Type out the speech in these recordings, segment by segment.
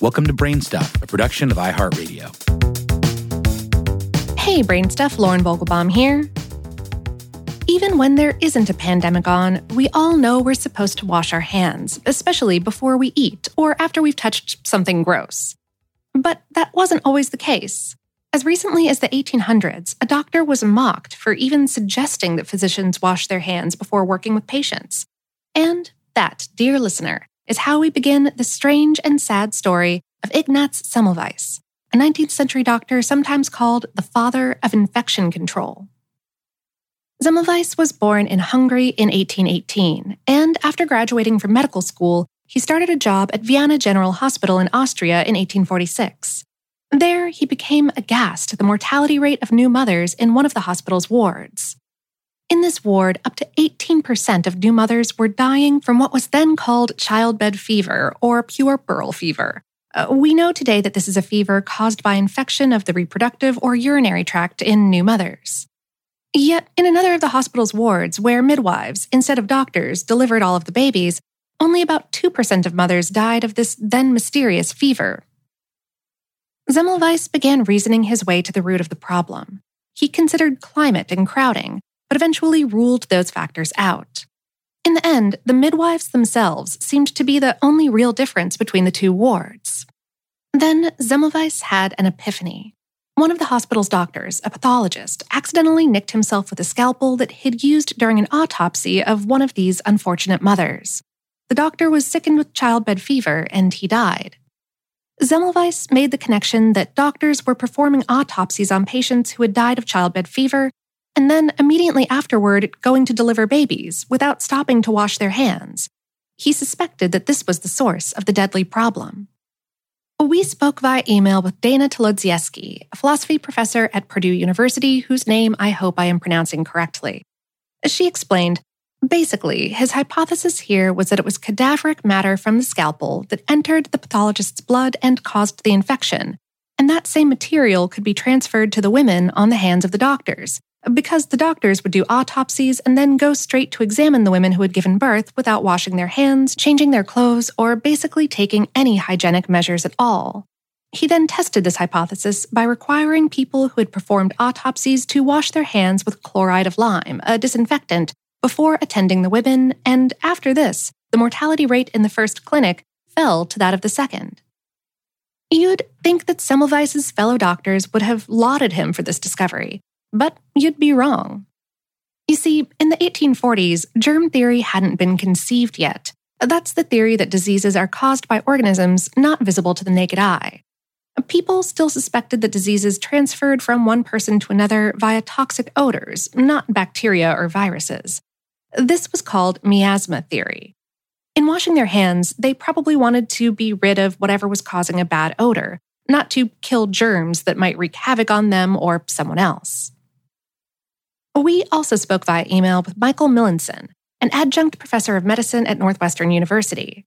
Welcome to Brainstuff, a production of iHeartRadio. Hey, Brainstuff, Lauren Vogelbaum here. Even when there isn't a pandemic on, we all know we're supposed to wash our hands, especially before we eat or after we've touched something gross. But that wasn't always the case. As recently as the 1800s, a doctor was mocked for even suggesting that physicians wash their hands before working with patients. And that, dear listener, is how we begin the strange and sad story of Ignaz Semmelweis, a 19th century doctor sometimes called the father of infection control. Semmelweis was born in Hungary in 1818, and after graduating from medical school, he started a job at Vienna General Hospital in Austria in 1846. There, he became aghast at the mortality rate of new mothers in one of the hospital's wards. In this ward, up to 18% of new mothers were dying from what was then called childbed fever or puerperal fever. Uh, we know today that this is a fever caused by infection of the reproductive or urinary tract in new mothers. Yet, in another of the hospital's wards, where midwives, instead of doctors, delivered all of the babies, only about 2% of mothers died of this then mysterious fever. Semmelweis began reasoning his way to the root of the problem. He considered climate and crowding, but eventually ruled those factors out. In the end, the midwives themselves seemed to be the only real difference between the two wards. Then Semmelweis had an epiphany. One of the hospital's doctors, a pathologist, accidentally nicked himself with a scalpel that he'd used during an autopsy of one of these unfortunate mothers. The doctor was sickened with childbed fever and he died. Semmelweis made the connection that doctors were performing autopsies on patients who had died of childbed fever and then immediately afterward going to deliver babies without stopping to wash their hands. He suspected that this was the source of the deadly problem. We spoke via email with Dana Tulodziecki, a philosophy professor at Purdue University, whose name I hope I am pronouncing correctly. She explained basically, his hypothesis here was that it was cadaveric matter from the scalpel that entered the pathologist's blood and caused the infection, and that same material could be transferred to the women on the hands of the doctors, because the doctors would do autopsies and then go straight to examine the women who had given birth without washing their hands, changing their clothes, or basically taking any hygienic measures at all. He then tested this hypothesis by requiring people who had performed autopsies to wash their hands with chloride of lime, a disinfectant, before attending the women, and after this, the mortality rate in the first clinic fell to that of the second. You'd think that Semmelweis's fellow doctors would have lauded him for this discovery, but you'd be wrong. You see, in the 1840s, germ theory hadn't been conceived yet. That's the theory that diseases are caused by organisms not visible to the naked eye. People still suspected that diseases transferred from one person to another via toxic odors, not bacteria or viruses. This was called miasma theory. In washing their hands, they probably wanted to be rid of whatever was causing a bad odor, not to kill germs that might wreak havoc on them or someone else. We also spoke via email with Michael Millenson, an adjunct professor of medicine at Northwestern University.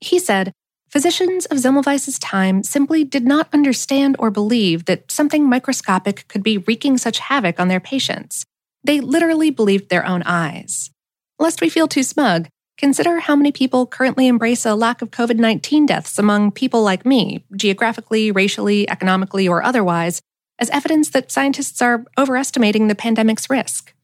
He said, Physicians of Semmelweis's time simply did not understand or believe that something microscopic could be wreaking such havoc on their patients. They literally believed their own eyes. Lest we feel too smug, consider how many people currently embrace a lack of COVID 19 deaths among people like me, geographically, racially, economically, or otherwise, as evidence that scientists are overestimating the pandemic's risk.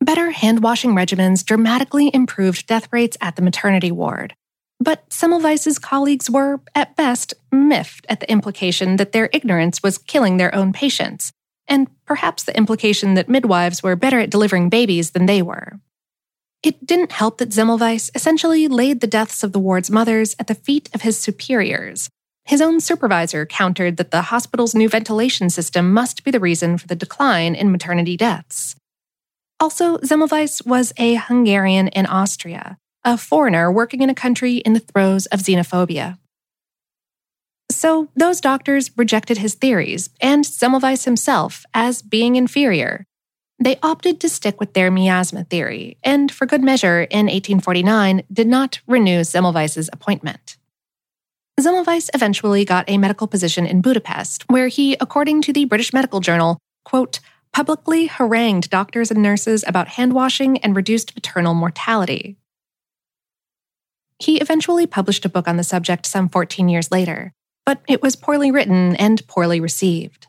Better hand washing regimens dramatically improved death rates at the maternity ward. But Semmelweis's colleagues were, at best, miffed at the implication that their ignorance was killing their own patients, and perhaps the implication that midwives were better at delivering babies than they were. It didn't help that Semmelweis essentially laid the deaths of the ward's mothers at the feet of his superiors, his own supervisor countered that the hospital's new ventilation system must be the reason for the decline in maternity deaths. Also, Semmelweis was a Hungarian in Austria, a foreigner working in a country in the throes of xenophobia. So, those doctors rejected his theories and Semmelweis himself as being inferior. They opted to stick with their miasma theory, and for good measure, in 1849, did not renew Semmelweis's appointment. Semmelweis eventually got a medical position in Budapest, where he, according to the British Medical Journal, quote, publicly harangued doctors and nurses about hand washing and reduced maternal mortality. He eventually published a book on the subject some 14 years later, but it was poorly written and poorly received.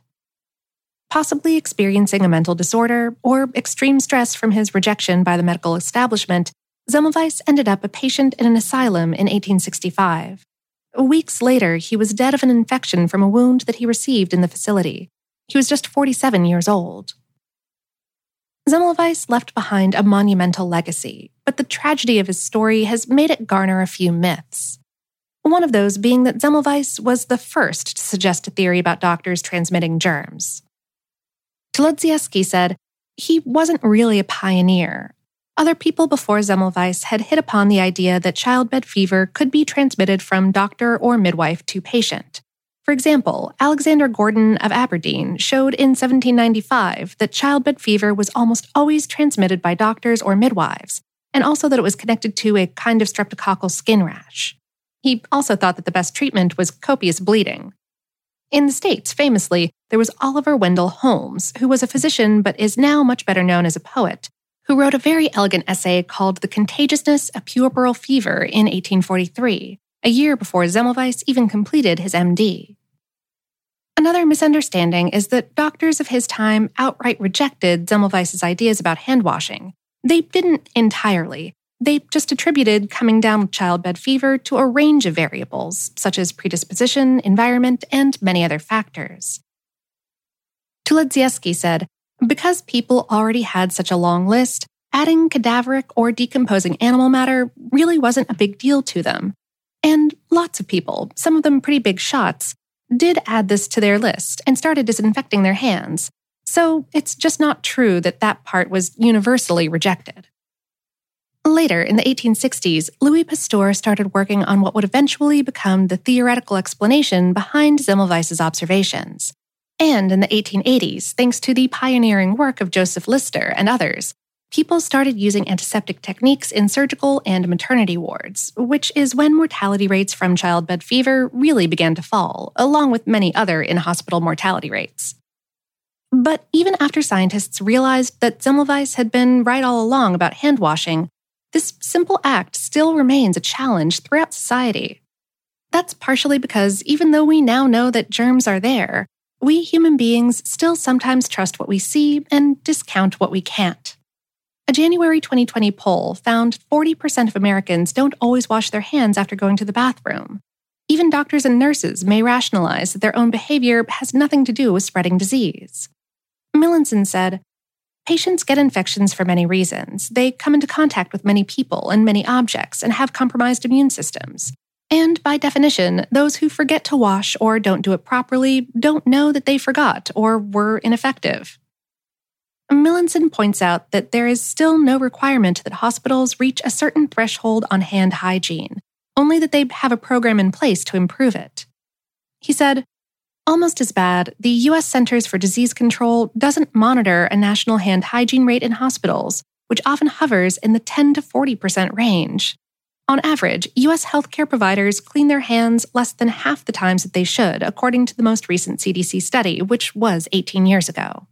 Possibly experiencing a mental disorder or extreme stress from his rejection by the medical establishment, Semmelweis ended up a patient in an asylum in 1865. Weeks later, he was dead of an infection from a wound that he received in the facility. He was just 47 years old. Semmelweis left behind a monumental legacy, but the tragedy of his story has made it garner a few myths. One of those being that Semmelweis was the first to suggest a theory about doctors transmitting germs. Tulodziecki said he wasn't really a pioneer. Other people before Semmelweis had hit upon the idea that childbed fever could be transmitted from doctor or midwife to patient. For example, Alexander Gordon of Aberdeen showed in 1795 that childbed fever was almost always transmitted by doctors or midwives, and also that it was connected to a kind of streptococcal skin rash. He also thought that the best treatment was copious bleeding. In the States, famously, there was Oliver Wendell Holmes, who was a physician but is now much better known as a poet, who wrote a very elegant essay called The Contagiousness of Puerperal Fever in 1843, a year before Semmelweis even completed his MD. Another misunderstanding is that doctors of his time outright rejected Semmelweis's ideas about hand washing. They didn't entirely. They just attributed coming down with childbed fever to a range of variables, such as predisposition, environment, and many other factors. Tulodziecki said, because people already had such a long list, adding cadaveric or decomposing animal matter really wasn't a big deal to them. And lots of people, some of them pretty big shots, did add this to their list and started disinfecting their hands, so it's just not true that that part was universally rejected. Later, in the 1860s, Louis Pasteur started working on what would eventually become the theoretical explanation behind Semmelweis's observations. And in the 1880s, thanks to the pioneering work of Joseph Lister and others, people started using antiseptic techniques in surgical and maternity wards, which is when mortality rates from childbed fever really began to fall, along with many other in hospital mortality rates. But even after scientists realized that Semmelweis had been right all along about hand washing, this simple act still remains a challenge throughout society. That's partially because even though we now know that germs are there, we human beings still sometimes trust what we see and discount what we can't. A January 2020 poll found 40% of Americans don't always wash their hands after going to the bathroom. Even doctors and nurses may rationalize that their own behavior has nothing to do with spreading disease. Millenson said, Patients get infections for many reasons. They come into contact with many people and many objects and have compromised immune systems. And by definition, those who forget to wash or don't do it properly don't know that they forgot or were ineffective. Millenson points out that there is still no requirement that hospitals reach a certain threshold on hand hygiene, only that they have a program in place to improve it. He said, Almost as bad, the U.S. Centers for Disease Control doesn't monitor a national hand hygiene rate in hospitals, which often hovers in the 10 to 40% range. On average, U.S. healthcare providers clean their hands less than half the times that they should, according to the most recent CDC study, which was 18 years ago.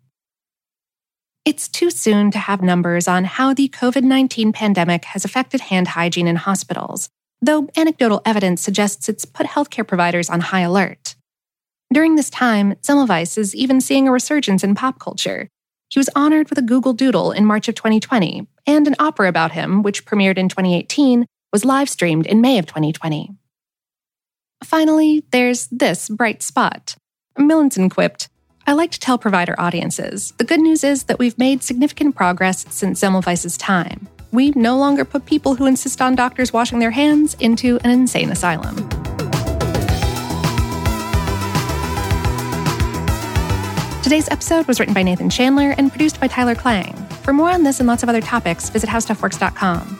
It's too soon to have numbers on how the COVID 19 pandemic has affected hand hygiene in hospitals, though anecdotal evidence suggests it's put healthcare providers on high alert. During this time, Semmelweis is even seeing a resurgence in pop culture. He was honored with a Google Doodle in March of 2020, and an opera about him, which premiered in 2018, was live streamed in May of 2020. Finally, there's this bright spot. Millenson quipped, I like to tell provider audiences the good news is that we've made significant progress since Semmelweis's time. We no longer put people who insist on doctors washing their hands into an insane asylum. Today's episode was written by Nathan Chandler and produced by Tyler Klang. For more on this and lots of other topics, visit howstuffworks.com.